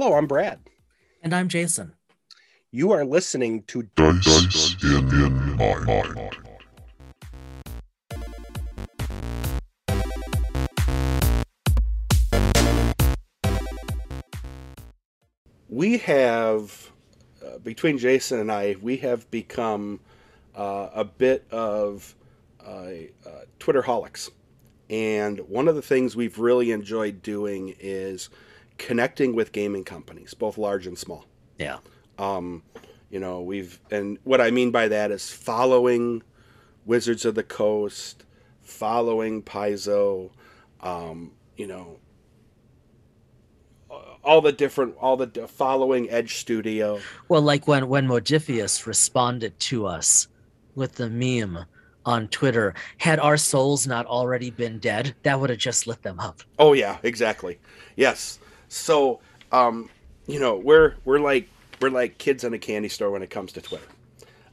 Hello, I'm Brad. And I'm Jason. You are listening to Dice, Dice in, in my mind. We have, uh, between Jason and I, we have become uh, a bit of uh, uh, Twitterholics. And one of the things we've really enjoyed doing is connecting with gaming companies, both large and small. Yeah. Um, you know, we've, and what I mean by that is following Wizards of the Coast, following Paizo, um, you know, all the different, all the following Edge Studio. Well, like when when Modiphius responded to us with the meme on Twitter, had our souls not already been dead, that would have just lit them up. Oh yeah, exactly. Yes. So, um, you know, we're we're like we're like kids in a candy store when it comes to Twitter.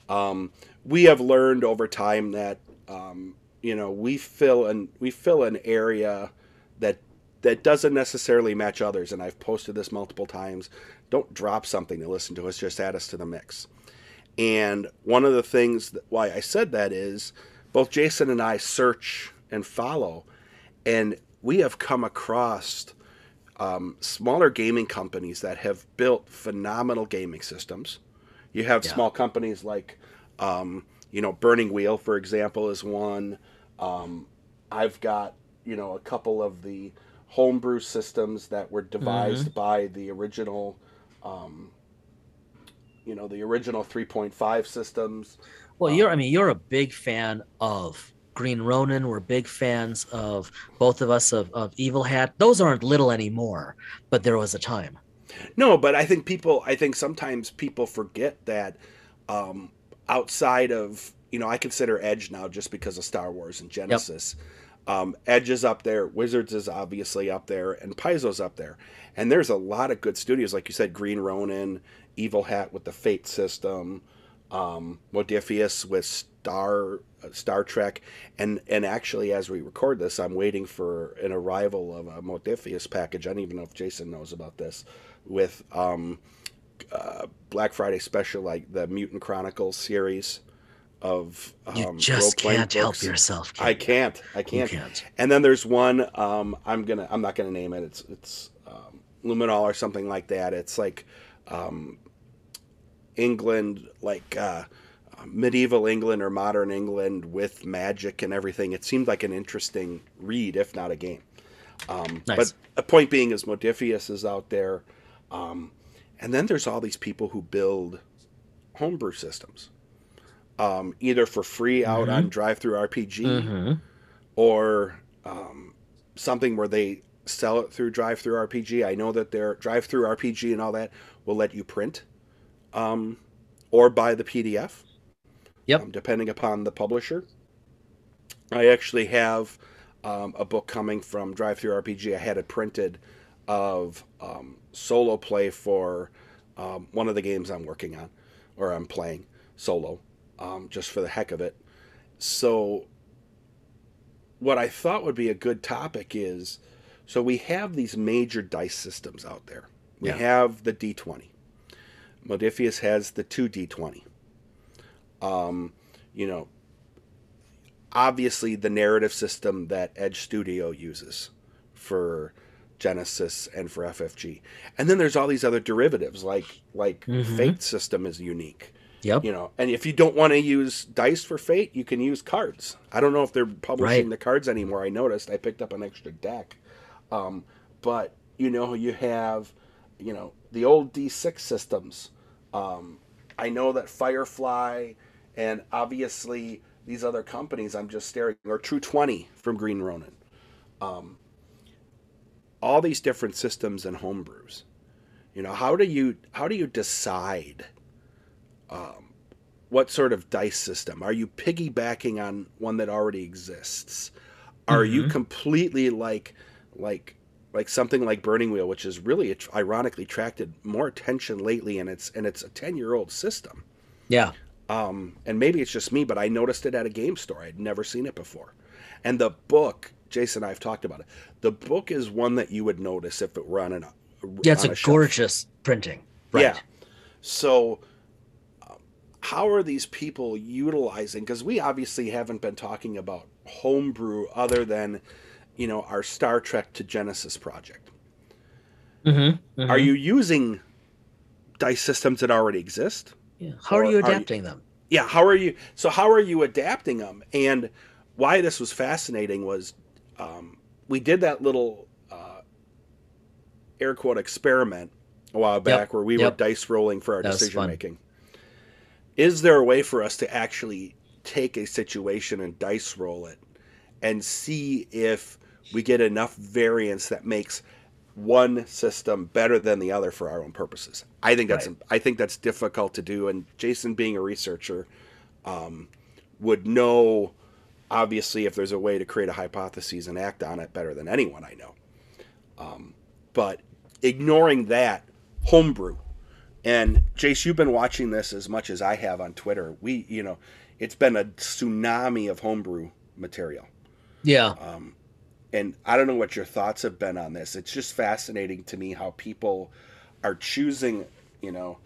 Um, we have learned over time that um, you know we fill an we fill an area that that doesn't necessarily match others, and I've posted this multiple times. Don't drop something to listen to us; just add us to the mix. And one of the things that, why I said that is both Jason and I search and follow, and we have come across um, smaller gaming companies that have built phenomenal gaming systems. You have yeah. small companies like, um, you know, Burning Wheel, for example, is one. Um, I've got, you know, a couple of the homebrew systems that were devised mm-hmm. by the original, um, you know, the original 3.5 systems. Well, you're, I um, mean, you're a big fan of Green Ronin. We're big fans of both of us of, of Evil Hat. Those aren't little anymore, but there was a time. No, but I think people, I think sometimes people forget that um, outside of, you know, I consider Edge now just because of Star Wars and Genesys. Yep. Um, Edge is up there, Wizards is obviously up there, and Paizo's up there. And there's a lot of good studios, like you said, Green Ronin, Evil Hat with the Fate system, um, Modiphius with Star Star Trek, and and actually, as we record this, I'm waiting for an arrival of a Modiphius package. I don't even know if Jason knows about this, with um, uh, Black Friday special, like the Mutant Chronicles series of um, you just can't books. help yourself. Can I can't. I can't. can't. And then there's one. Um, I'm gonna. I'm not gonna name it. It's it's um, Luminol or something like that. It's like um, England, like. Uh, medieval England or modern England with magic and everything. It seemed like an interesting read, if not a game. Um, nice. But a point being is Modiphius is out there, um, and then there's all these people who build homebrew systems, um, either for free out mm-hmm. on DriveThruRPG, mm-hmm. or um, something where they sell it through DriveThruRPG. I know that their DriveThruRPG and all that will let you print um, or buy the PDF. Yep. Um, depending upon the publisher. I actually have um, a book coming from DriveThruRPG. I had it printed of um, solo play for um, one of the games I'm working on, or I'm playing solo, um, just for the heck of it. So, what I thought would be a good topic is so we have these major dice systems out there. We yeah. have the D20. Modiphius has the 2D20. Um, you know, obviously the narrative system that Edge Studio uses for Genesys and for FFG. And then there's all these other derivatives like like mm-hmm. Fate system is unique. Yep. You know, and if you don't want to use dice for Fate, you can use cards. I don't know if they're publishing right. the cards anymore. I noticed I picked up an extra deck. Um, but you know, you have, you know, the old D6 systems. Um, I know that Firefly and obviously these other companies I'm just staring or True 20 from Green Ronin. Um, all these different systems and homebrews. You know, how do you how do you decide um, what sort of dice system? Are you piggybacking on one that already exists? Are mm-hmm. you completely like like like something like Burning Wheel, which has really ironically attracted more attention lately, and it's and it's a ten year old system. Yeah, um, and maybe it's just me, but I noticed it at a game store. I'd never seen it before. And the book, Jason and I have talked about it. The book is one that you would notice if it were on an Yeah, it's on a gorgeous printing. Right. Yeah. So, um, how are these people utilizing? Because we obviously haven't been talking about homebrew other than, you know, our Star Trek to Genesys project. Mm-hmm, Are you using dice systems that already exist? Yeah. How are you are you- adapting them? Yeah. How are you? So, how are you adapting them? And why this was fascinating was um, we did that little uh, air quote experiment a while back where we Yep. were dice rolling for our That decision making. Is there a way for us to actually take a situation and dice roll it and see if we get enough variance that makes one system better than the other for our own purposes? I think that's Right. I think that's difficult to do. And Jason, being a researcher, um, would know obviously if there's a way to create a hypothesis and act on it better than anyone I know. Um, but ignoring that, homebrew. And Jace, you've been watching this as much as I have on Twitter. We, you know, it's been a tsunami of homebrew material. Yeah. Um, and I don't know what your thoughts have been on this. It's just fascinating to me how people are choosing, you know,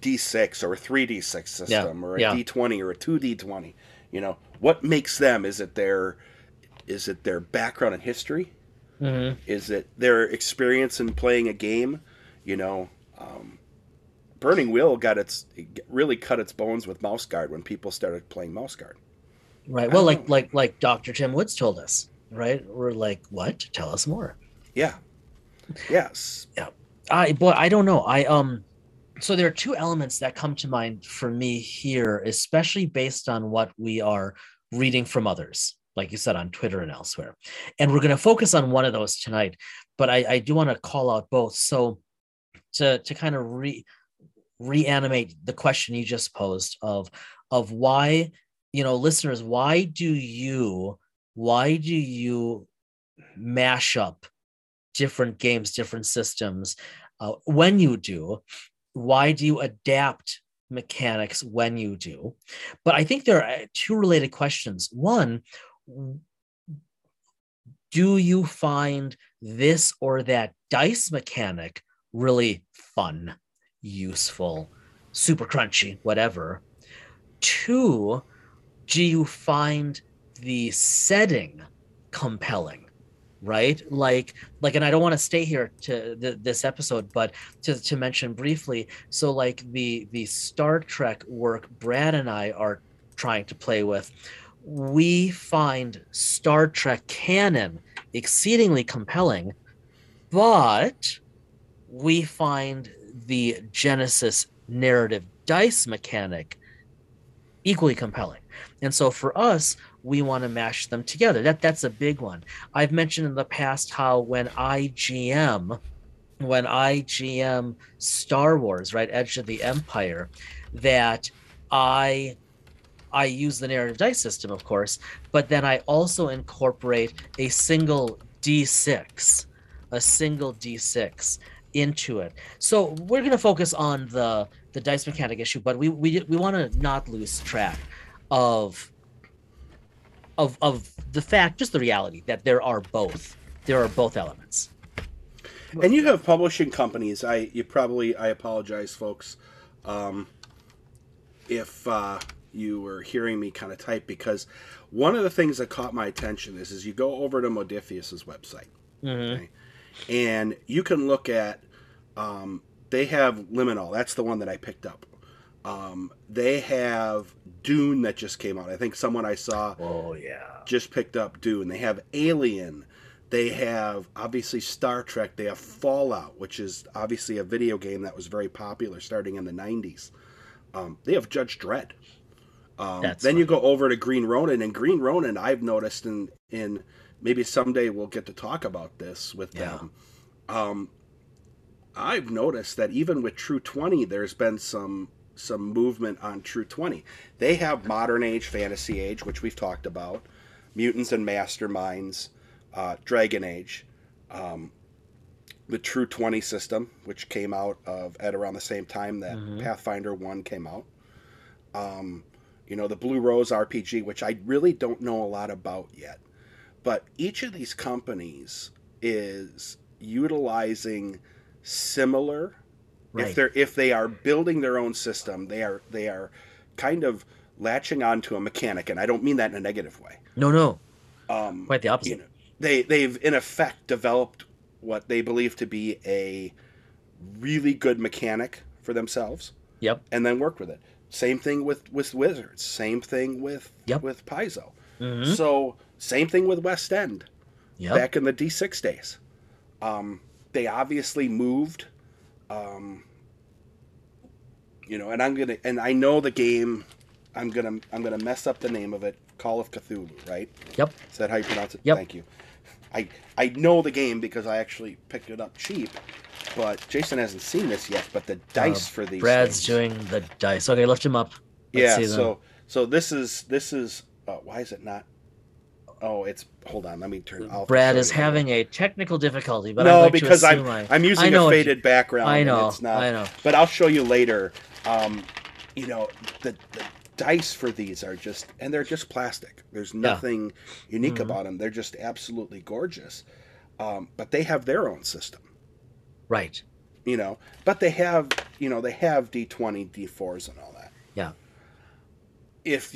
D6 or a 3D6 system or a yeah. 20 or a 2D20. You know, what makes them? Is it their is it their background in history? hmm Is it their experience in playing a game? You know, um, Burning Wheel got its it really cut its bones with Mouse Guard when people started playing Mouse Guard. Right. Well, like know. like like Dr. Tim Woods told us, right? We're like, what? Tell us more. Yeah. Yes. Yeah. I boy, I don't know. I um so there are two elements that come to mind for me here, especially based on what we are reading from others, like you said on Twitter and elsewhere. And we're going to focus on one of those tonight, but I, I do want to call out both. So to to kind of re reanimate the question you just posed of of why, you know, listeners, why do you why do you mash up different games, different systems? Uh, when you do, why do you adapt mechanics when you do? But I think there are two related questions. One, do you find this or that dice mechanic really fun, useful, super crunchy, whatever? Two, do you find the setting compelling? right like like and i don't want to stay here to th- this episode but to, to mention briefly so like the the star trek work brad and i are trying to play with we find star trek canon exceedingly compelling but we find the genesys narrative dice mechanic equally compelling and so for us we want to mash them together. That that's a big one. I've mentioned in the past how when i gm when i gm star wars right edge of the empire that i i use the narrative dice system of course but then i also incorporate a single d6 a single d6 into it. So we're going to focus on the the dice mechanic issue but we we, we want to not lose track of of of the fact just the reality that there are both there are both elements And you have publishing companies. I you probably I apologize, folks, um, if uh, you were hearing me kind of type because one of the things that caught my attention is is you go over to Modiphius's website mm-hmm. and you can look at um, they have Liminal. That's the one that I picked up. Um, they have Dune that just came out. I think someone I saw oh yeah just picked up Dune. They have Alien. They have obviously Star Trek. They have Fallout, which is obviously a video game that was very popular starting in the 90s. Um, they have Judge Dredd. Um, then you go over to Green Ronin, and Green Ronin, I've noticed, in, in maybe someday we'll get to talk about this with Yeah. them. Um, I've noticed that even with True 20, there's been some some movement on True 20. They have Modern Age, Fantasy Age, which we've talked about, Mutants and Masterminds, uh, Dragon Age, um, the True 20 system, which came out of at around the same time that Mhm. Pathfinder 1 came out. Um, you know, the Blue Rose RPG, which I really don't know a lot about yet. But each of these companies is utilizing similar. Right. If they're if they are building their own system, they are they are kind of latching onto a mechanic, and I don't mean that in a negative way. no, no, Um, quite the opposite. you know, they they've in effect developed what they believe to be a really good mechanic for themselves, Yep. and then worked with it. Same thing with with Wizards. Same thing with Yep. with Paizo. Mhm. So same thing with West End Yep. back in the D6 days. Um, they obviously moved. Um, you know, and I'm gonna and I know the game. I'm gonna I'm gonna mess up the name of it. Call of Cthulhu, right? Yep. Is that how you pronounce it? Yep. Thank you. I I know the game because I actually picked it up cheap, but Jason hasn't seen this yet. But the dice Uh, for these. Brad's things- doing the dice. Okay, lift him up. Let's yeah. see them. So so this is this is uh, why is it not? Oh, it's hold on. Let me turn. I'll Brad is having a technical difficulty, but I'm no, going because I'm I, I'm using I know a what you- faded background. I and know, it's not, I know. But I'll show you later. Um, you know, the, the dice for these are just, and they're just plastic. There's nothing unique Mhm. about them. They're just absolutely gorgeous. Um, but they have their own system, Right. you know. But they have, you know, they have D20, D4s, and all that. Yeah. If,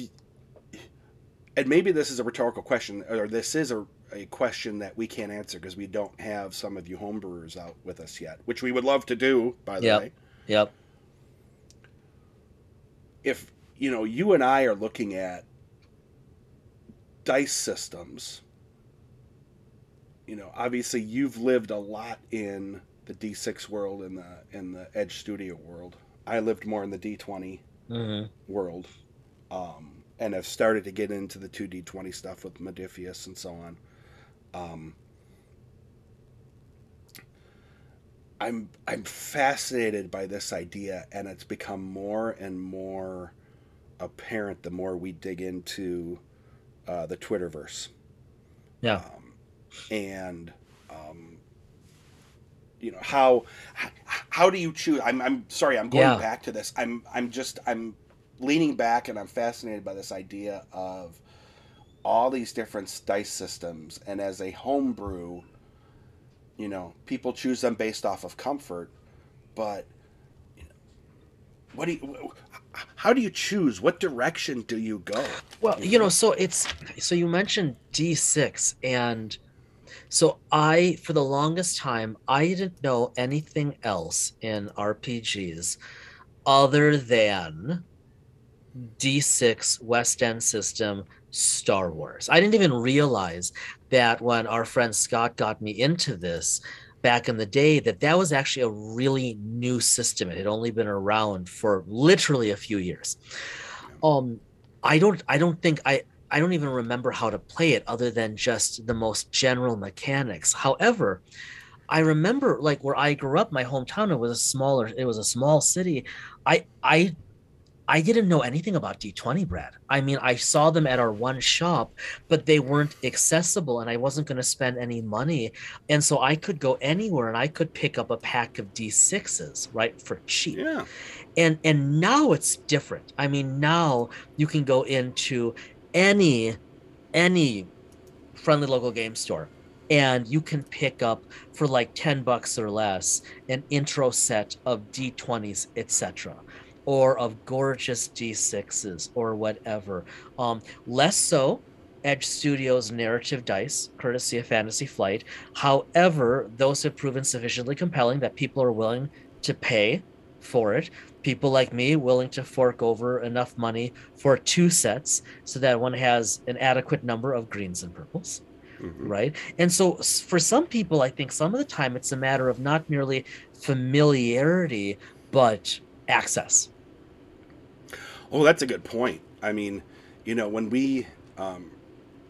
and maybe this is a rhetorical question, or this is a, a question that we can't answer because we don't have some of you homebrewers out with us yet, which we would love to do, by the Yep. way. Yep. if you know you and I are looking at dice systems, you know, obviously you've lived a lot in the D6 world and the in the Edge Studio world. I lived more in the D20 hmm world, um, and have started to get into the two D20 stuff with Modiphius and so on. Um, I'm I'm fascinated by this idea, and it's become more and more apparent the more we dig into uh, the Twitterverse. Yeah. Um, and um, you know how how do you choose? I'm I'm sorry, I'm going Yeah. back to this. I'm I'm just I'm leaning back, and I'm fascinated by this idea of all these different dice systems, and as a homebrew, you know, people choose them based off of comfort, but you know, what do you? How do you choose? What direction do you go? Well, you know, so it's so you mentioned D6 and so I for the longest time I didn't know anything else in RPGs other than D6 West End system Star Wars. I didn't even realize that when our friend Scott got me into this back in the day that that was actually a really new system. It had only been around for literally a few years. Um I don't I don't think I I don't even remember how to play it other than just the most general mechanics. However, I remember like where I grew up, my hometown, it was a smaller, it was a small city. I I I didn't know anything about D20 Brad. I mean, I saw them at our one shop, but they weren't accessible and I wasn't going to spend any money. And so I could go anywhere and I could pick up a pack of D6s, right, for cheap Yeah. and and now it's different i mean now you can go into any any friendly local game store and you can pick up for like 10 bucks or less an intro set of d20s etc or of gorgeous d6s or whatever. Um less so edge studios narrative dice courtesy of fantasy flight. However those have proven sufficiently compelling that people are willing to pay for it. People like me willing to fork over enough money for two sets so that one has an adequate number of greens and purples Mhm. right? And so for some people i think some of the time it's a matter of not merely familiarity but access Oh, that's a good point. I mean, you know, when we, um,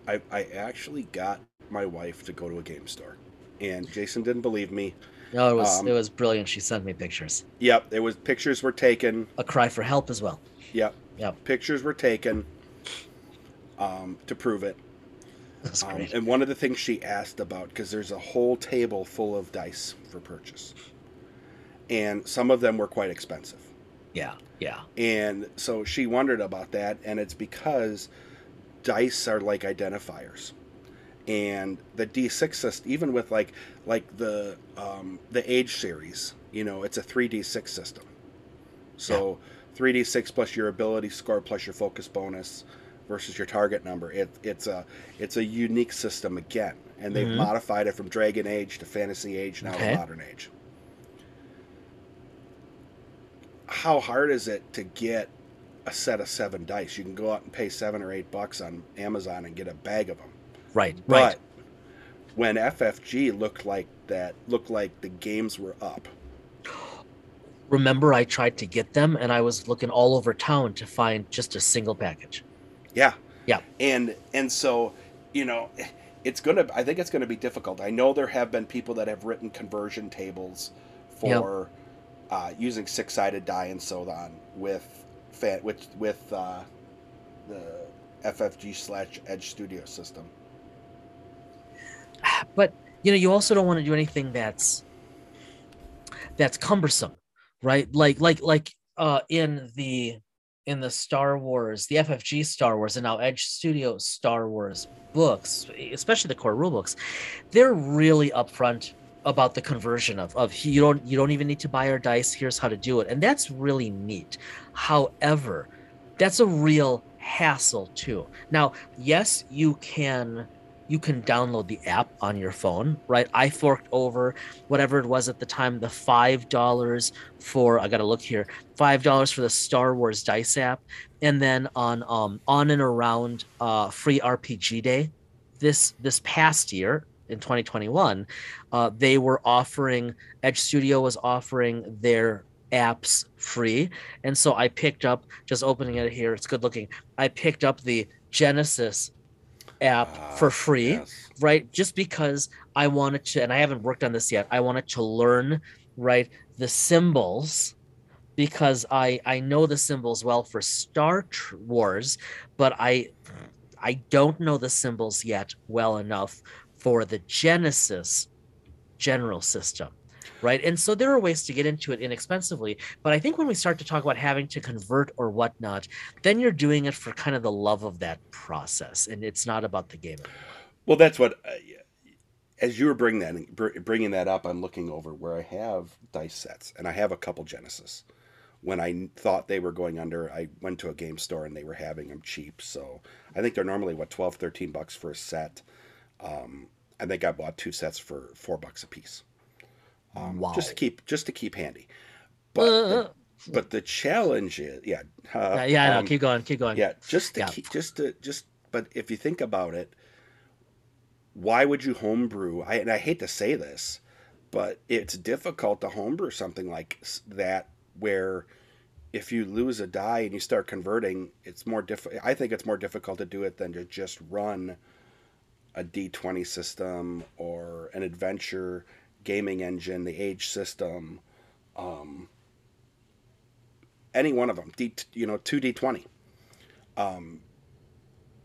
I, I actually got my wife to go to a game store, and Jason didn't believe me. no it was Um, it was brilliant she sent me pictures Yep, it was pictures were taken. a cry for help as well Yep, Yep. pictures were taken um, to prove it. that's Um, great and one of the things she asked about, because there's a whole table full of dice for purchase, and some of them were quite expensive. Yeah yeah And so she wondered about that, and it's because dice are like identifiers. and the D6 system, even with like like the um, the Age series, you know, it's a three D6 system. So three D6 plus your ability score plus your focus bonus versus your target number. It, it's a it's a unique system again, and they've Mhm. modified it from Dragon Age to Fantasy Age now Okay. to Modern Age. How hard is it to get a set of seven dice? You can go out and pay seven or eight bucks on Amazon and get a bag of them. Right. But Right. when FFG looked like that, looked like the games were up. Remember, I tried to get them, and I was looking all over town to find just a single package. Yeah. Yeah. And and so, you know, it's gonna. I think it's gonna be difficult. I know there have been people that have written conversion tables for uh, using six-sided die and so on with with with uh, the FFG slash Edge Studio system. but you know you also don't want to do anything that's that's cumbersome right like like like uh in the in the star wars the ffg star wars and now edge studio star wars books especially the core rule books they're really upfront about the conversion of of you don't you don't even need to buy our dice here's how to do it. And that's really neat. However that's a real hassle too. Now yes you can you can download the app on your phone, right? I forked over whatever it was at the time, the five dollars for I gotta look here, five dollars for the Star Wars Dice app, and then on um on and around uh free RPG day this this past year in 2021, uh, they were offering Edge Studio was offering their apps free, and so I picked up just opening it here. It's good looking. I picked up the Genesys app Ah, for free yes. right just because i wanted to and i haven't worked on this yet i wanted to learn right the symbols because i i know the symbols well for star wars but i i don't know the symbols yet well enough for the genesys general system right and so there are ways to get into it inexpensively but i think when we start to talk about having to convert or whatnot then you're doing it for kind of the love of that process and it's not about the game. Well, that's what. Uh, as you were bringing that bringing that up, I'm looking over where I have dice sets, and I have a couple Genesys. When I thought they were going under, I went to a game store and they were having them cheap. So I think they're normally what 12, 13 bucks for a set. Um, I think I bought two sets for four bucks a piece, um, wow just to keep just to keep handy. But Uh, the, but the challenge is, yeah, uh, yeah, yeah, um, keep going, keep going. yeah, just to Yeah. keep, just to just. But if you think about it, why would you homebrew? I and I hate to say this, but it's difficult to homebrew something like that where if you lose a die and you start converting, it's more difficult I think it's more difficult to do it than to just run a D20 system or an adventure gaming engine, the Age system, um, any one of them. D, you know, two D20. Um,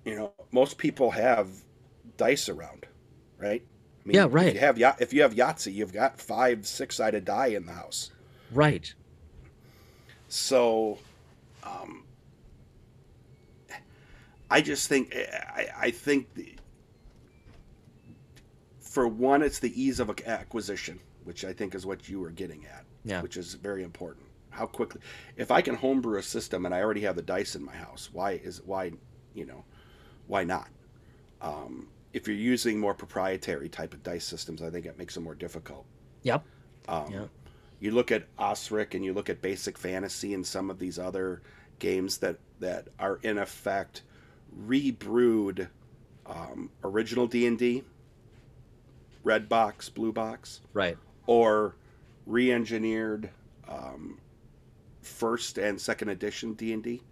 you know, most people have dice around, right? I Yeah, If right. you have Ya- if you have Yahtzee, you've got five six-sided die in the house. Right. So, um, I just think I, I think the, for one, it's the ease of acquisition, which I think is what you were getting at, Yeah. which is very important. How quickly, if I can homebrew a system and I already have the dice in my house, why is why, you know, why not? Um, if you're using more proprietary type of dice systems, I think it makes it more difficult. Yep. Um, Yep. You look at Osric and you look at Basic Fantasy and some of these other games that that are in effect rebrewed um, original D and D, red box, blue box, Right. or re-engineered um, first and second edition D and D,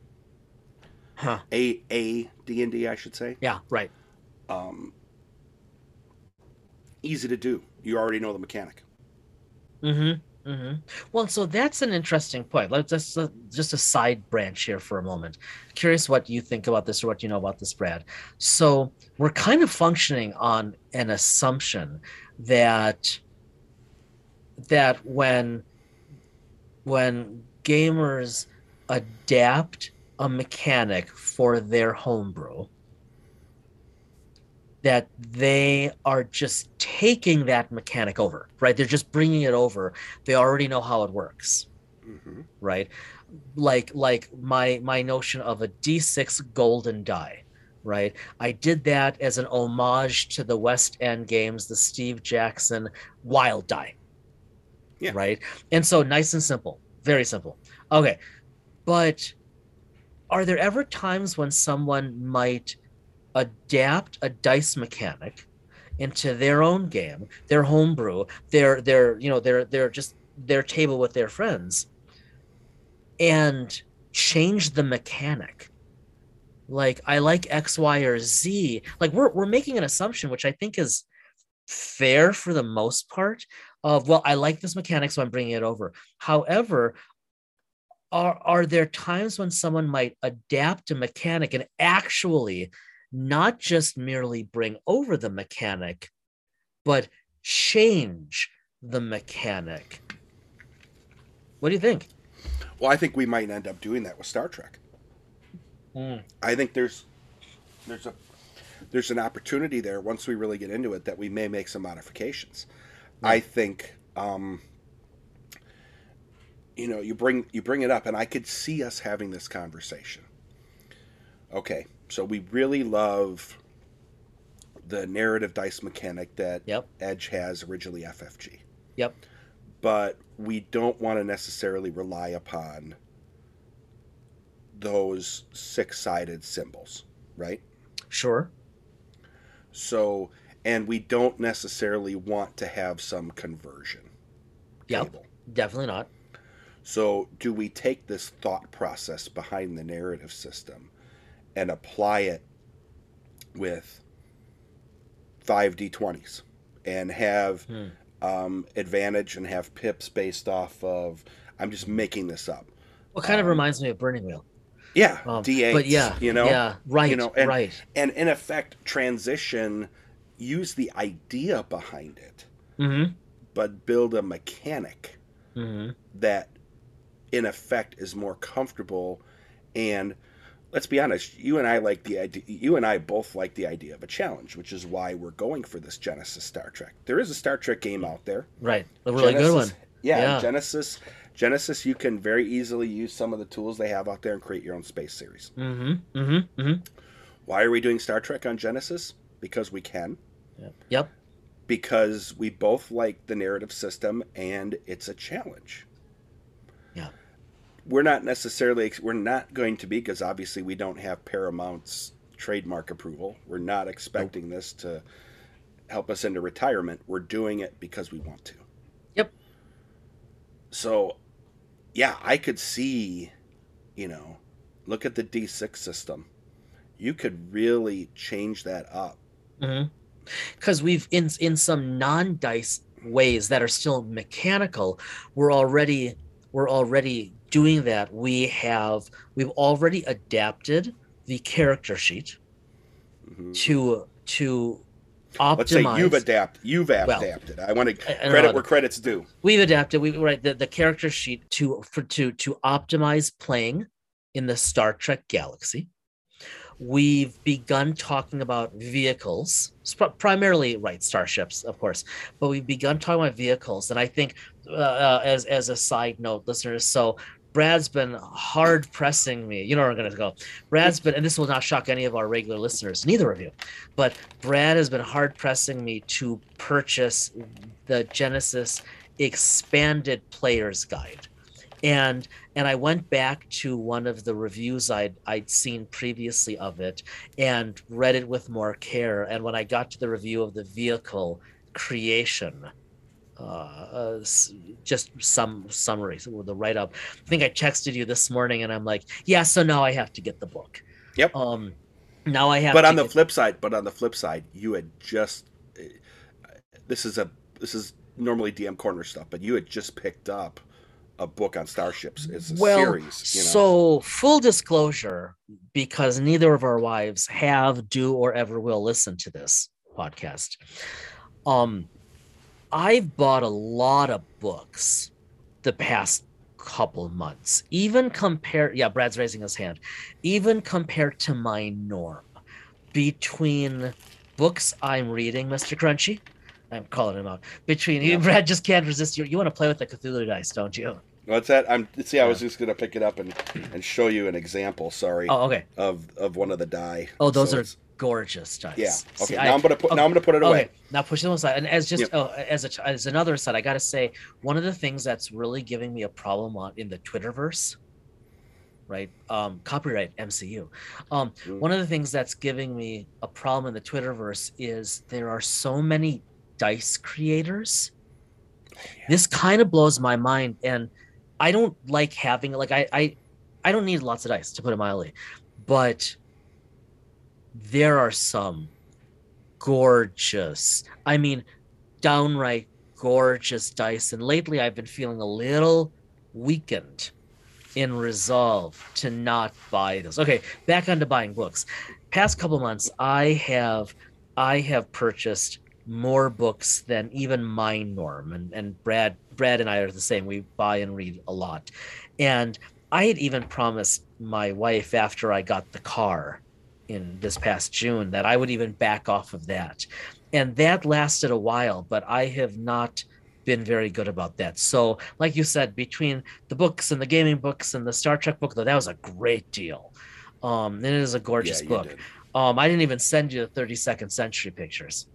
Huh. a a D and D, I should say. Yeah. Right. Um, easy to do. You already know the mechanic. Mm-hmm. Mm-hmm. Well, so that's an interesting point. Let's just uh, just a side branch here for a moment. Curious what you think about this or what you know about this, Brad. So we're kind of functioning on an assumption that that when when gamers adapt a mechanic for their homebrew, that they are just taking that mechanic over, right? They're just bringing it over. They already know how it works, hmm right? Like like my my notion of a D6 golden die, right? I did that as an homage to the West End games, the Steve Jackson wild die. Yeah. Right? And so nice and simple, very simple. Okay. But are there ever times when someone might adapt a dice mechanic into their own game, their homebrew, their their you know their their just their table with their friends, and change the mechanic? Like I like X, Y, or Z. Like we're we're making an assumption, which I think is fair for the most part. Of well, I like this mechanic, so I'm bringing it over. However, are are there times when someone might adapt a mechanic and actually not just merely bring over the mechanic but change the mechanic what do you think Well, I think we might end up doing that with Star Trek. I think there's there's a there's an opportunity there once we really get into it that we may make some modifications. I think um, you know you bring you bring it up, and I could see us having this conversation. Okay, so we really love the narrative dice mechanic that Yep. Edge has originally FFG, yep but we don't want to necessarily rely upon those six-sided symbols, right? sure So, and we don't necessarily want to have some conversion Yep. table. definitely not So, do we take this thought process behind the narrative system and apply it with five d20s and have Hmm. um, advantage and have pips based off of? I'm just making this up. what kind of Um, reminds me of burning wheel Yeah, um, d8s. but yeah you know, yeah right you know, and- right and in effect, transition. Use the idea behind it, mm-hmm but build a mechanic mm-hmm that in effect is more comfortable and let's be honest you and i like the idea you and i both like the idea of a challenge which is why we're going for this genesys star trek. There is a star trek game out there. Right. A really good one. Genesys- yeah, Yeah. genesys genesys you can very easily use some of the tools they have out there and create your own space series. Mm-hmm mm-hmm mm-hmm. Why are we doing star trek on genesys? Because we can. Yep. yep. Because we both like the narrative system and it's a challenge. Yeah. We're not necessarily we're not going to be because obviously we don't have Paramount's trademark approval. We're not expecting this to help us into retirement. We're doing it because we want to. Yep. So, yeah, I could see, you know, look at the D6 system. You could really change that up. Mm-hmm. because we've in in some non-dice ways that are still mechanical we're already we're already doing that we have we've already adapted the character sheet Mhm. to to optimize Let's say you've adapted. You've Well, adapted. I want to I- I don't know credit where credit's due. we've adapted we right the, the character sheet to for to to optimize playing in the star trek galaxy we've begun talking about vehicles primarily right starships of course but we've begun talking about vehicles and i think uh, uh, as as a side note listeners so brad's been hard pressing me you know where i'm going to go. Brad's been and this will not shock any of our regular listeners neither of you but brad has been hard pressing me to purchase the genesys expanded players guide and and i went back to one of the reviews i'd i'd seen previously of it and read it with more care and when i got to the review of the vehicle creation uh, uh just some summary so the write-up i think i texted you this morning and i'm like yeah so now i have to get the book Yep. um now i have But to on the get- flip side, but on the flip side, you had just this is a this is normally DM corner stuff, but you had just picked up a book on starships. It's a well, series. You know? so full disclosure, because neither of our wives have, do, or ever will listen to this podcast. Um, I've bought a lot of books the past couple months, even compared. Yeah, Brad's raising his hand. Even compared to my norm, between books I'm reading, Mr. Crunchy. I'm calling him out. Between Yeah. you, Brad, just can't resist. You, you want to play with the Cthulhu dice, don't you? What's that? I'm see. I was just gonna pick it up and and show you an example. Sorry, Oh, okay. of of one of the die. Oh, those So are it's- gorgeous dice. yeah. Okay, I- now I'm gonna put. Now I'm gonna put it away. Okay, now push them aside. And as just Yep. oh, as a as another aside, I gotta say one of the things that's really giving me a problem on in the Twitterverse, right? Um, copyright MCU. Um, Mm. one of the things that's giving me a problem in the Twitterverse is there are so many dice creators. This kind of blows my mind, and I don't like having like I I I don't need lots of dice to put it mildly, but there are some gorgeous. I mean, downright gorgeous dice. And lately I've been feeling a little weakened in resolve to not buy those. Okay, back onto buying books. Past couple months, I have I have purchased more books than even my norm. And and Brad Brad and I are the same. We buy and read a lot. And I had even promised my wife after I got the car in this past June that I would even back off of that. And that lasted a while, but I have not been very good about that. So, like you said, between the books and the gaming books and the Star Trek book, though, that was a great deal. Um, and it is a gorgeous yeah, book. did. Um, I didn't even send you the 32nd century pictures.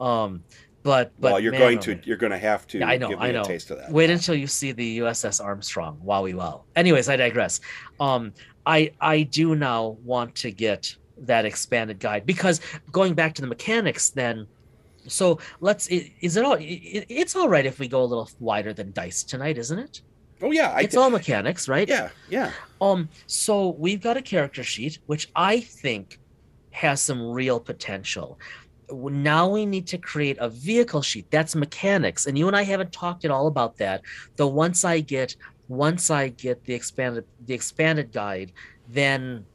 Um, but but well, you're man, going oh to. man. You're going to have to Yeah, I know, give me I a know. taste of that. Wait until you see the USS Armstrong. Wowie wow. Anyways, I digress. Um, I I do now want to get that expanded guide because going back to the mechanics, then. So let's. Is it all? It's all right if we go a little wider than dice tonight, isn't it? Oh yeah, I It's did- all mechanics, right? Yeah, yeah. Um, so we've got a character sheet, which I think has some real potential. Now we need to create a vehicle sheet. That's mechanics, and you and I haven't talked at all about that. Though once I get once I get the expanded the expanded guide, then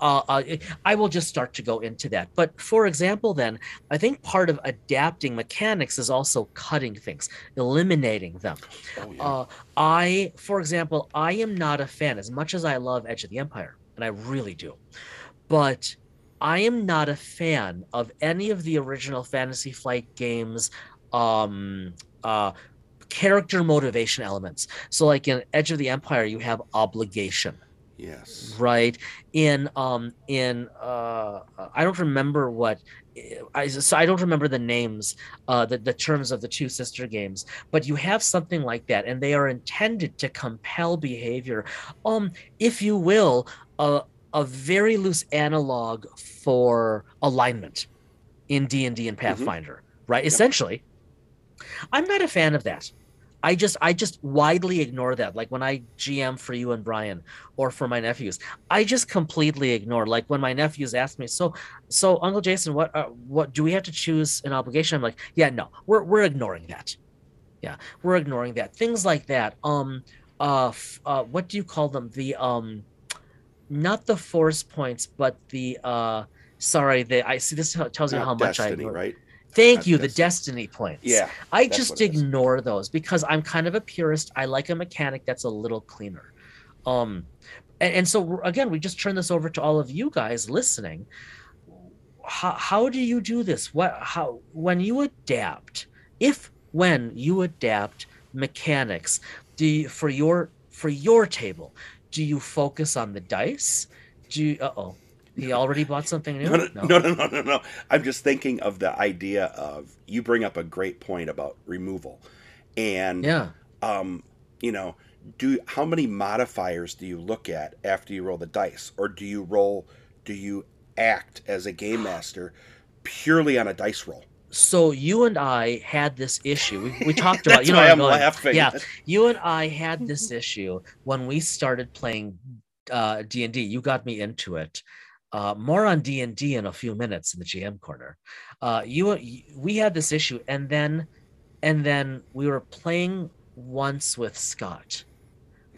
uh, uh, I will just start to go into that. But for example, then I think part of adapting mechanics is also cutting things, eliminating them. Oh, yeah. Uh, I, for example, I am not a fan, as much as I love Edge of the Empire, and I really do, but I am not a fan of any of the original Fantasy Flight games. Um, uh, character motivation elements. So, like in Edge of the Empire, you have obligation yes. right in um in uh i don't remember what i so i don't remember the names uh the, the terms of the two sister games but you have something like that and they are intended to compel behavior um if you will a, a very loose analog for alignment in d&d and pathfinder right? Essentially i'm not a fan of that. I just i just widely ignore that. Like when i gm for you and brian or for my nephews i just completely ignore like when my nephews ask me so so uncle jason what uh, what do we have to choose an obligation? I'm like yeah no we're we're ignoring that. Yeah we're ignoring that. Things like that um uh, f- uh what do you call them? The um not the force points but the uh sorry the i see this tells you how much i destiny, right? thank Not you the destiny. destiny points Yeah. I just what it is. ignore those because I'm kind of a purist. I like a mechanic that's a little cleaner. Um, and, and so again, we just turn this over to all of you guys listening. How, how do you do this? What how when you adapt, if when you adapt mechanics, do you, for your for your table, do you focus on the dice? Do you, uh oh, he already bought something new? No no, no, no, no, no, no. I'm just thinking of the idea of you bring up a great point about removal, and Yeah. um, you know, do how many modifiers do you look at after you roll the dice, or do you roll? Do you act as a game master purely on a dice roll? So you and I had this issue. We, we talked about you know I'm going. laughing. Yeah, you and I had this issue when we started playing uh, D and D. You got me into it. Uh, more on D and D in a few minutes in the GM corner. Uh, you we had this issue, and then and then we were playing once with Scott,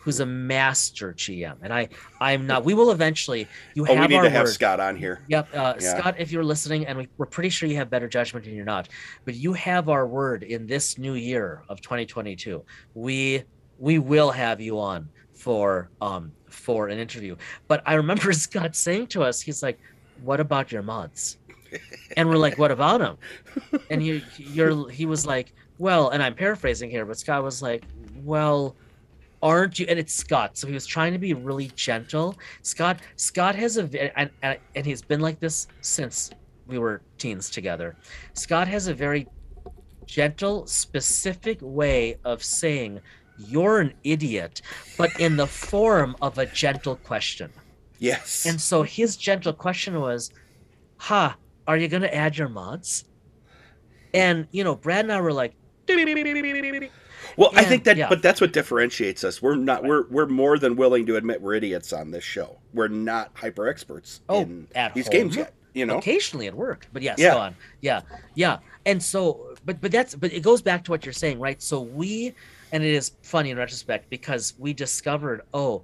who's a master GM, and I I'm not. We will eventually. You Oh, have we need our to have word. Scott on here. Yep, uh, Yeah. Scott, if you're listening, and we, we're pretty sure you have better judgment and you're not, but you have our word in this new year of 2022. We we will have you on for um for an interview. But I remember Scott saying to us, he's like, "What about your mods?" And we're like, what about them?" And he, you're, he was like, well, and I'm paraphrasing here, but Scott was like, well, aren't you? And it's Scott, so he was trying to be really gentle. Scott, Scott has a, and, and, and he's been like this since we were teens together. Scott has a very gentle, specific way of saying you're an idiot, but in the form of a gentle question. Yes. And so his gentle question was, "Ha, are you going to add your mods?" And you know, Brad and I were like, well, I think that, yeah. but that's what differentiates us. We're not. We're we're more than willing to admit we're idiots on this show. We're not hyper experts Oh, in these home? games yet. You know. occasionally at work but yes Yeah. go on yeah yeah and so but but that's but it goes back to what you're saying right so we and it is funny in retrospect because we discovered oh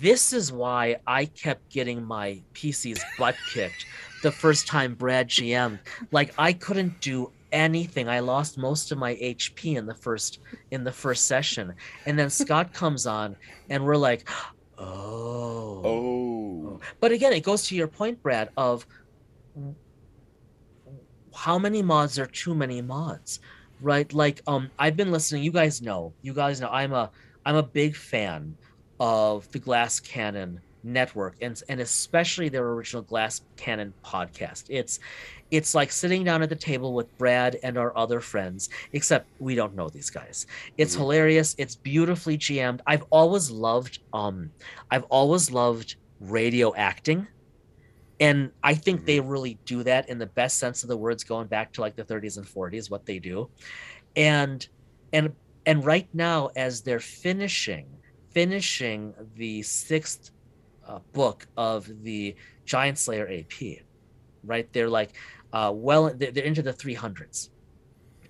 this is why i kept getting my pc's butt kicked the first time brad gm like i couldn't do anything i lost most of my hp in the first in the first session and then scott comes on and we're like oh Oh. but again, it goes to your point, Brad, of how many mods are too many mods, right? Like, um, I've been listening. You guys know, you guys know, I'm a, I'm a big fan of the Glass Cannon network, and and especially their original Glass Cannon podcast. It's, it's like sitting down at the table with Brad and our other friends, except we don't know these guys. It's Mhm. hilarious. It's beautifully jammed. I've always loved, um, I've always loved radio acting and i think they really do that in the best sense of the words going back to like the 30s and 40s what they do and and and right now as they're finishing finishing the sixth uh, book of the giant slayer ap right they're like uh well they're they're into the 300s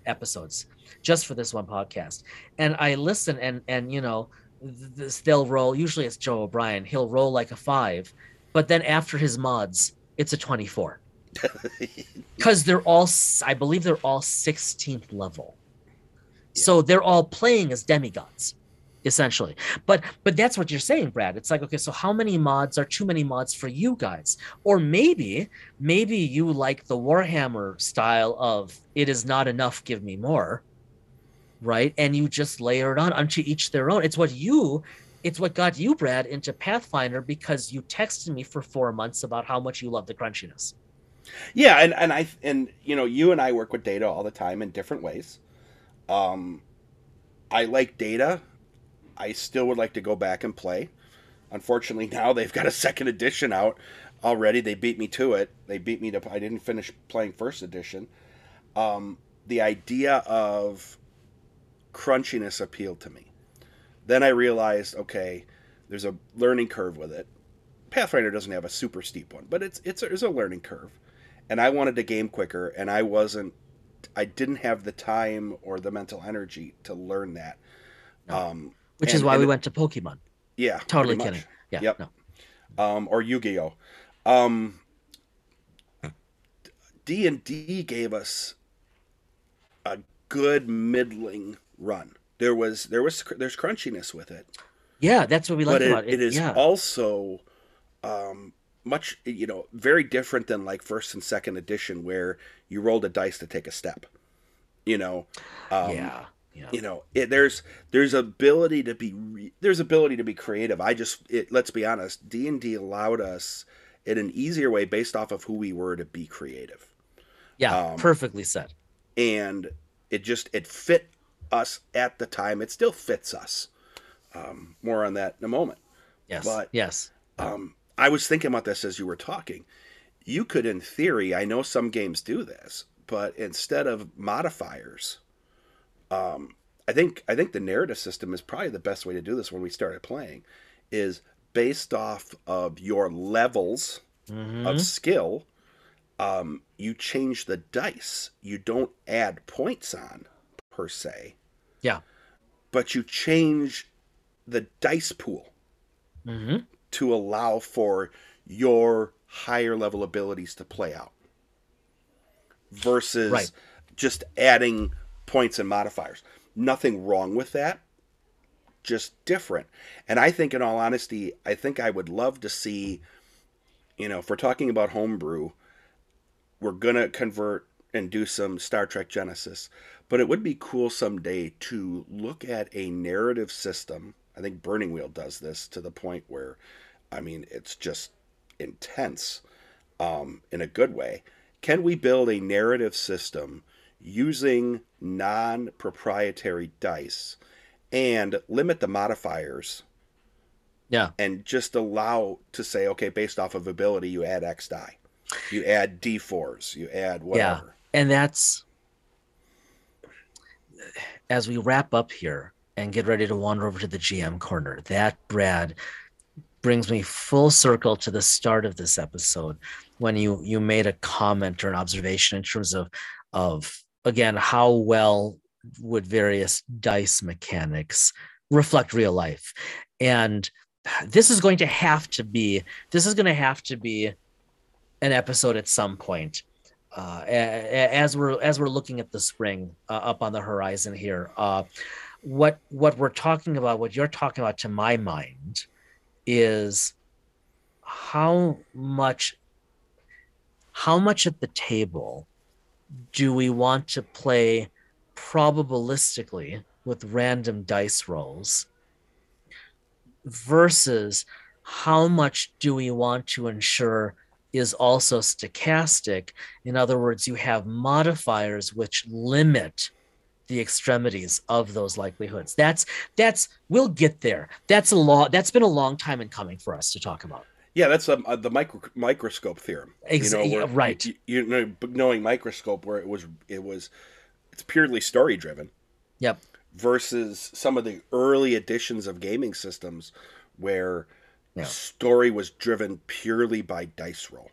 episodes just for this one podcast. And i listen and and you know this they'll roll usually it's joe o'brien he'll roll like a five but then after his mods it's a 24 because they're all I believe they're all 16th level. So they're all playing as demigods essentially. But but that's what you're saying brad. It's like okay so how many mods are too many mods for you guys? Or maybe maybe you like the warhammer style of it is not enough give me more right? And you just layer it on unto each their own. It's what you it's what got you brad into pathfinder because you texted me for four months about how much you love the crunchiness. Yeah, and and I and you know you and I work with data all the time in different ways. Um, I like data. I still would like to go back and play. Unfortunately, now they've got a second edition out already. They beat me to it. They beat me to. I didn't finish playing first edition. Um, the idea of crunchiness appealed to me. Then I realized, okay, there's a learning curve with it. Pathfinder doesn't have a super steep one, but it's it's a, it's a learning curve, and I wanted to game quicker, and I wasn't, I didn't have the time or the mental energy to learn that. No. Um, which And- is why we it- went to pokemon yeah, totally kidding yeah Yep. no um, or Yu-Gi-Oh. Um, D and D gave us a good middling run. There was there was there's crunchiness with it, yeah that's what we like about it, it is yeah also um, much you know very different than like first and second edition where you rolled a dice to take a step. You know, um, yeah yeah you know it, there's there's ability to be re- there's ability to be creative. I just it, let's be honest d&d allowed us in an easier way based off of who we were to be creative. Yeah um, perfectly said. and it just it fit us at the time. It still fits us. Um, more on that in a moment. Yes but- yes. um, i was thinking about this as you were talking. You could in theory i know some games do this but instead of modifiers um, i think i think the narrative system is probably the best way to do this when we started playing is based off of your levels Mhm. of skill um, you change the dice you don't add points on per se Yeah. but you change the dice pool Mhm. to allow for your higher level abilities to play out versus Right. just adding points and modifiers. Nothing wrong with that, just different. And I think, in all honesty, I think I would love to see, you know, if we're talking about homebrew, we're gonna convert and do some Star Trek Genesys, but it would be cool someday to look at a narrative system. I think Burning Wheel does this to the point where, I mean, it's just intense um, in a good way. Can we build a narrative system using non proprietary dice and limit the modifiers Yeah. and just allow to say, okay, based off of ability, you add X die, you add D4s, you add whatever. Yeah. And that's as we wrap up here and get ready to wander over to the GM corner. That Brad brings me full circle to the start of this episode when you you made a comment or an observation in terms of of again how well would various dice mechanics reflect real life? And this is going to have to be this is going to have to be an episode at some point uh, as we're as we're looking at the spring uh, up on the horizon here. Uh, what what we're talking about what you're talking about to my mind is how much how much at the table do we want to play probabilistically with random dice rolls versus how much do we want to ensure is also stochastic? In other words you have modifiers which limit the extremities of those likelihoods. That's that's we'll get there. That's a long that's been a long time in coming for us to talk about Yeah, that's um, uh, the micro, microscope theorem. Ex- you know, right. You, you know, knowing microscope where it was it was it's purely story driven yep versus some of the early editions of gaming systems where Yeah. story was driven purely by dice roll.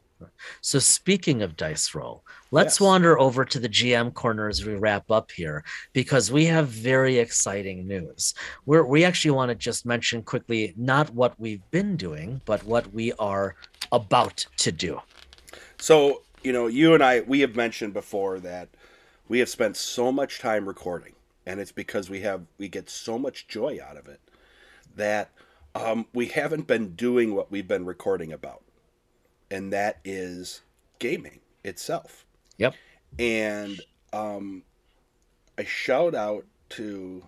So speaking of dice roll, let's Yes. wander over to the GM corner as we wrap up here because we have very exciting news. We're, we actually want to just mention quickly not what we've been doing, but what we are about to do. So, you know, you and I, we have mentioned before that we have spent so much time recording, and it's because we have, we get so much joy out of it that um, we haven't been doing what we've been recording about, and that is gaming itself. Yep. And um, a shout out to,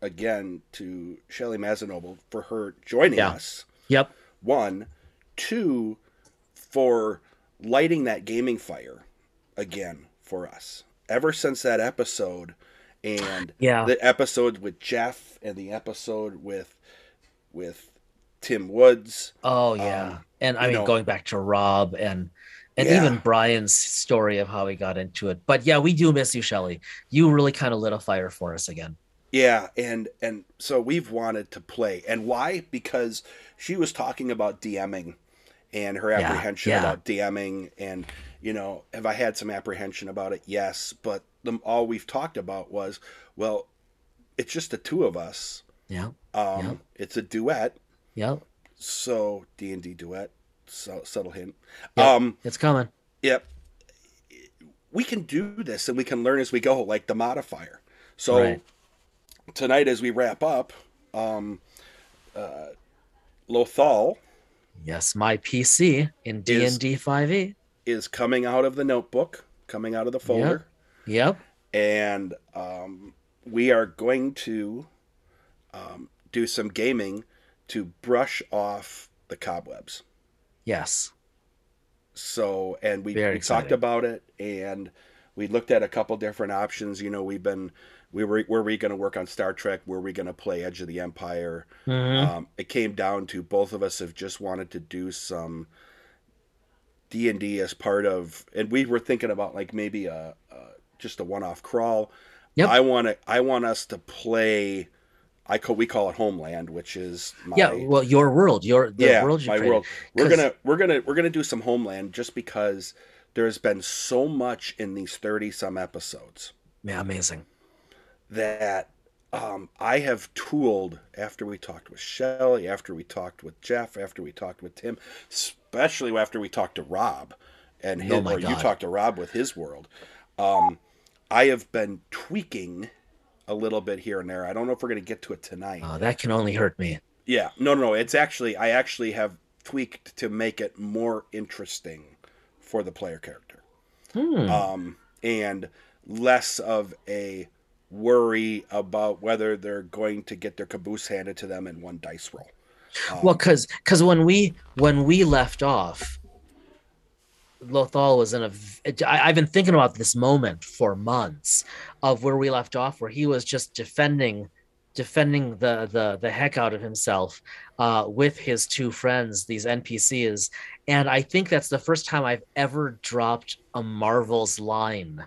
again, to Shelly Mazzanoble for her joining Yeah. us Yep. one two for lighting that gaming fire again for us ever since that episode and Yeah. the episode with jeff and the episode with with tim woods Oh yeah. Um, and I mean know- going back to Rob and and Yeah. even Brian's story of how he got into it. But yeah, we do miss you, Shelly. You really kind of lit a fire for us again. yeah and and so we've wanted to play and why because she was talking about dming and her Yeah, apprehension yeah. about dming and you know have i had some apprehension about it yes but the, all we've talked about was well it's just the two of us Yeah. um Yeah. it's a duet Yeah. so d&d duet so subtle hint Yep. um It's coming. yep we can do this and we can learn as we go like the modifier so Right. tonight as we wrap up um uh lothal Yes, my PC in D and D five E. is coming out of the notebook coming out of the folder Yep. and um, we are going to um, do some gaming to brush off the cobwebs Yes. so and we, we talked about it and we looked at a couple different options you know we've been we were were we going to work on star trek were we going to play edge of the empire Mhm. um, it came down to both of us have just wanted to do some d&d as part of and we were thinking about like maybe a, a just a one-off crawl Yep. i want to i want us to play i call we call it homeland which is my, yeah. Well, your world, your the yeah, world my created. world. We're gonna we're gonna we're gonna do some homeland just because there's been so much in these thirty some episodes Yeah, amazing. that um, I have tooled after we talked with Shelly, after we talked with Jeff, after we talked with Tim, especially after we talked to Rob, and his, Oh or you talked to Rob with his world. Um, I have been tweaking a little bit here and there. I don't know if we're gonna get to it tonight. Uh, that can only hurt me. Yeah, no, no, no. It's actually I actually have tweaked to make it more interesting for the player character. Hmm. um, and less of a worry about whether they're going to get their caboose handed to them in one dice roll. Um, well, because because when we when we left off, Lothal was in a. v- I, have been thinking about this moment for months of where we left off, where he was just defending defending the the the heck out of himself uh, with his two friends, these NPCs, and I think that's the first time I've ever dropped a Marvel's line.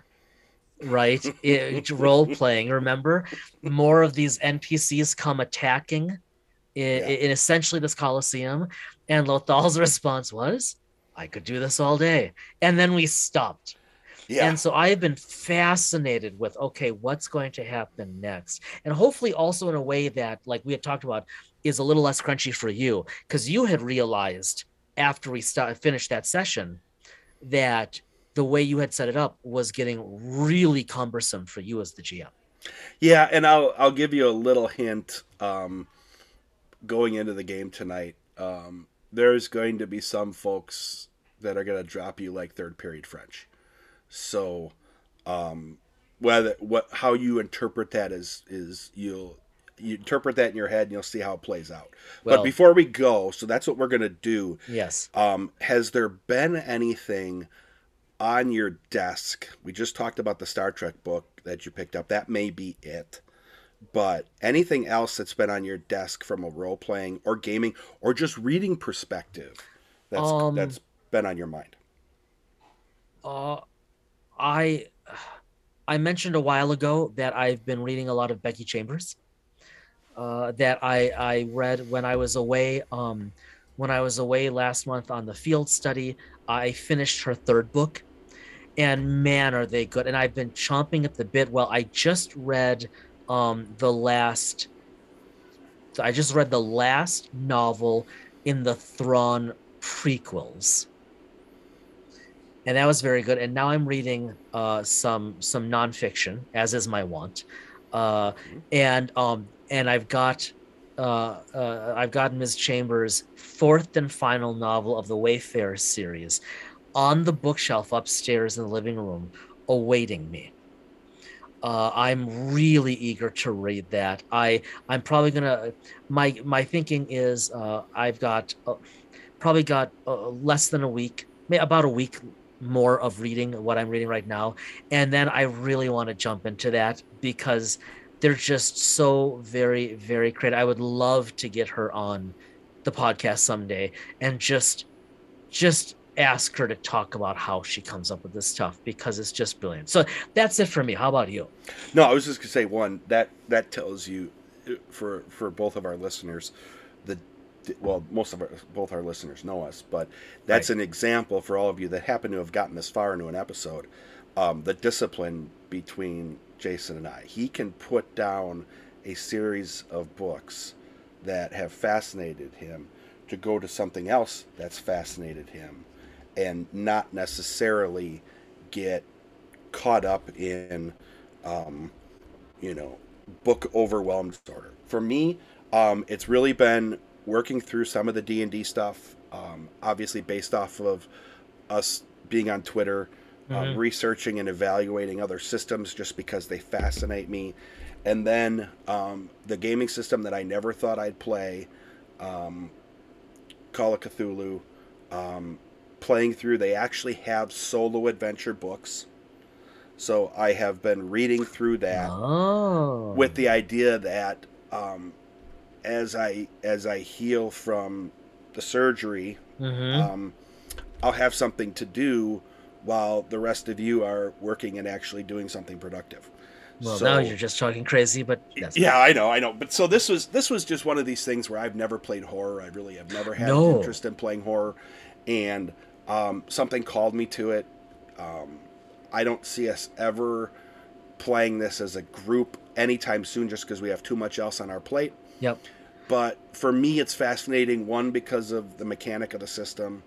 Right, it, role playing. Remember, more of these NPCs come attacking in, Yeah. in essentially this Coliseum, and Lothal's response was, "I could do this all day," and then we stopped. yeah, And so I've been fascinated with okay, what's going to happen next? And hopefully also in a way that, like we had talked about, is a little less crunchy for you. Because you had realized after we finished that session that the way you had set it up was getting really cumbersome for you as the GM. yeah, and I'll I'll give you a little hint. Um, going into the game tonight, um, there's going to be some folks that are going to drop you like third period French. So, um, whether what how you interpret that is is you'll you interpret that in your head and you'll see how it plays out. Well- but before we go, so that's what we're going to do. Yes. Um, has there been anything on your desk? We just talked about the Star Trek book that you picked up. That may be it. But anything else that's been on your desk from a role playing or gaming or just reading perspective that's Um, that's been on your mind? Uh, I I mentioned a while ago that I've been reading a lot of Becky Chambers. Uh, that I I read when I was away. Um, when I was away last month on the field study, I finished her third book, and man, are they good! And I've been chomping at the bit. Well, I just read um, the last. I just read the last novel in the Thrawn prequels and that was very good. And now I'm reading uh, some some nonfiction, as is my want, uh, and um, and I've got uh, uh, I've got Ms. Chambers' fourth and final novel of the Wayfarer series on the bookshelf upstairs in the living room, awaiting me. Uh, I'm really eager to read that. I I'm probably gonna my my thinking is uh, I've got uh, probably got uh, less than a week, about a week more of reading what I'm reading right now. And then I really want to jump into that because they're just so very, very creative. I would love to get her on the podcast someday and just just ask her to talk about how she comes up with this stuff because it's just brilliant. So that's it for me. How about you? No, I was just gonna say one that that tells you for for both of our listeners the well most of our both our listeners know us but that's Right. an example for all of you that happen to have gotten this far into an episode um, the discipline between jason and i he can put down a series of books that have fascinated him to go to something else that's fascinated him and not necessarily get caught up in um, you know book overwhelmed disorder for me um, it's really been working through some of the d&d stuff um, obviously based off of us being on twitter um, Mhm. researching and evaluating other systems just because they fascinate me and then um, the gaming system that i never thought i'd play um, call of cthulhu um, playing through they actually have solo adventure books so i have been reading through that Oh. with the idea that um, as I as I heal from the surgery, Mhm. um, I'll have something to do while the rest of you are working and actually doing something productive. well, so- now you're just talking crazy, but that's Yeah, I know, I know. But so this was this was just one of these things where I've never played horror. I really have never had No. interest in playing horror, and um, something called me to it. Um, I don't see us ever playing this as a group anytime soon, just because we have too much else on our plate. Yep. But for me, it's fascinating. One because of the mechanic of the system,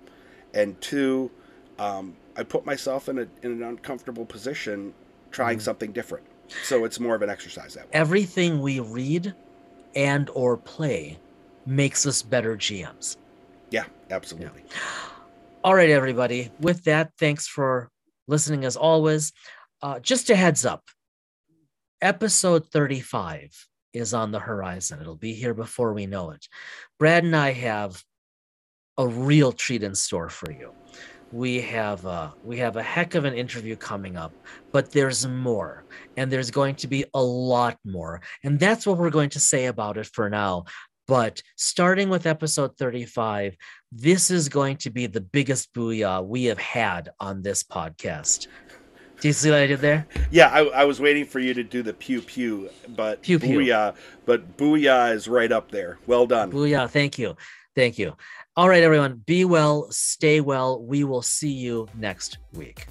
and two, um, I put myself in, a, in an uncomfortable position trying Mhm. something different. So it's more of an exercise that way. everything we read and or play makes us better GMs. Yeah, absolutely. All right, everybody. With that, thanks for listening as always. Uh, just a heads up episode 35 is on the horizon. It'll be here before we know it. Brad and I have a real treat in store for you. We have a, we have a heck of an interview coming up, but there's more, and there's going to be a lot more, and that's what we're going to say about it for now. But starting with episode 35, this is going to be the biggest booyah we have had on this podcast. Do you see what I did there? Yeah, I, I was waiting for you to do the pew pew, but Pew pew. booyah, but booyah is right up there. Well done. Booyah. Thank you. Thank you. All right, everyone. Be well, stay well. We will see you next week.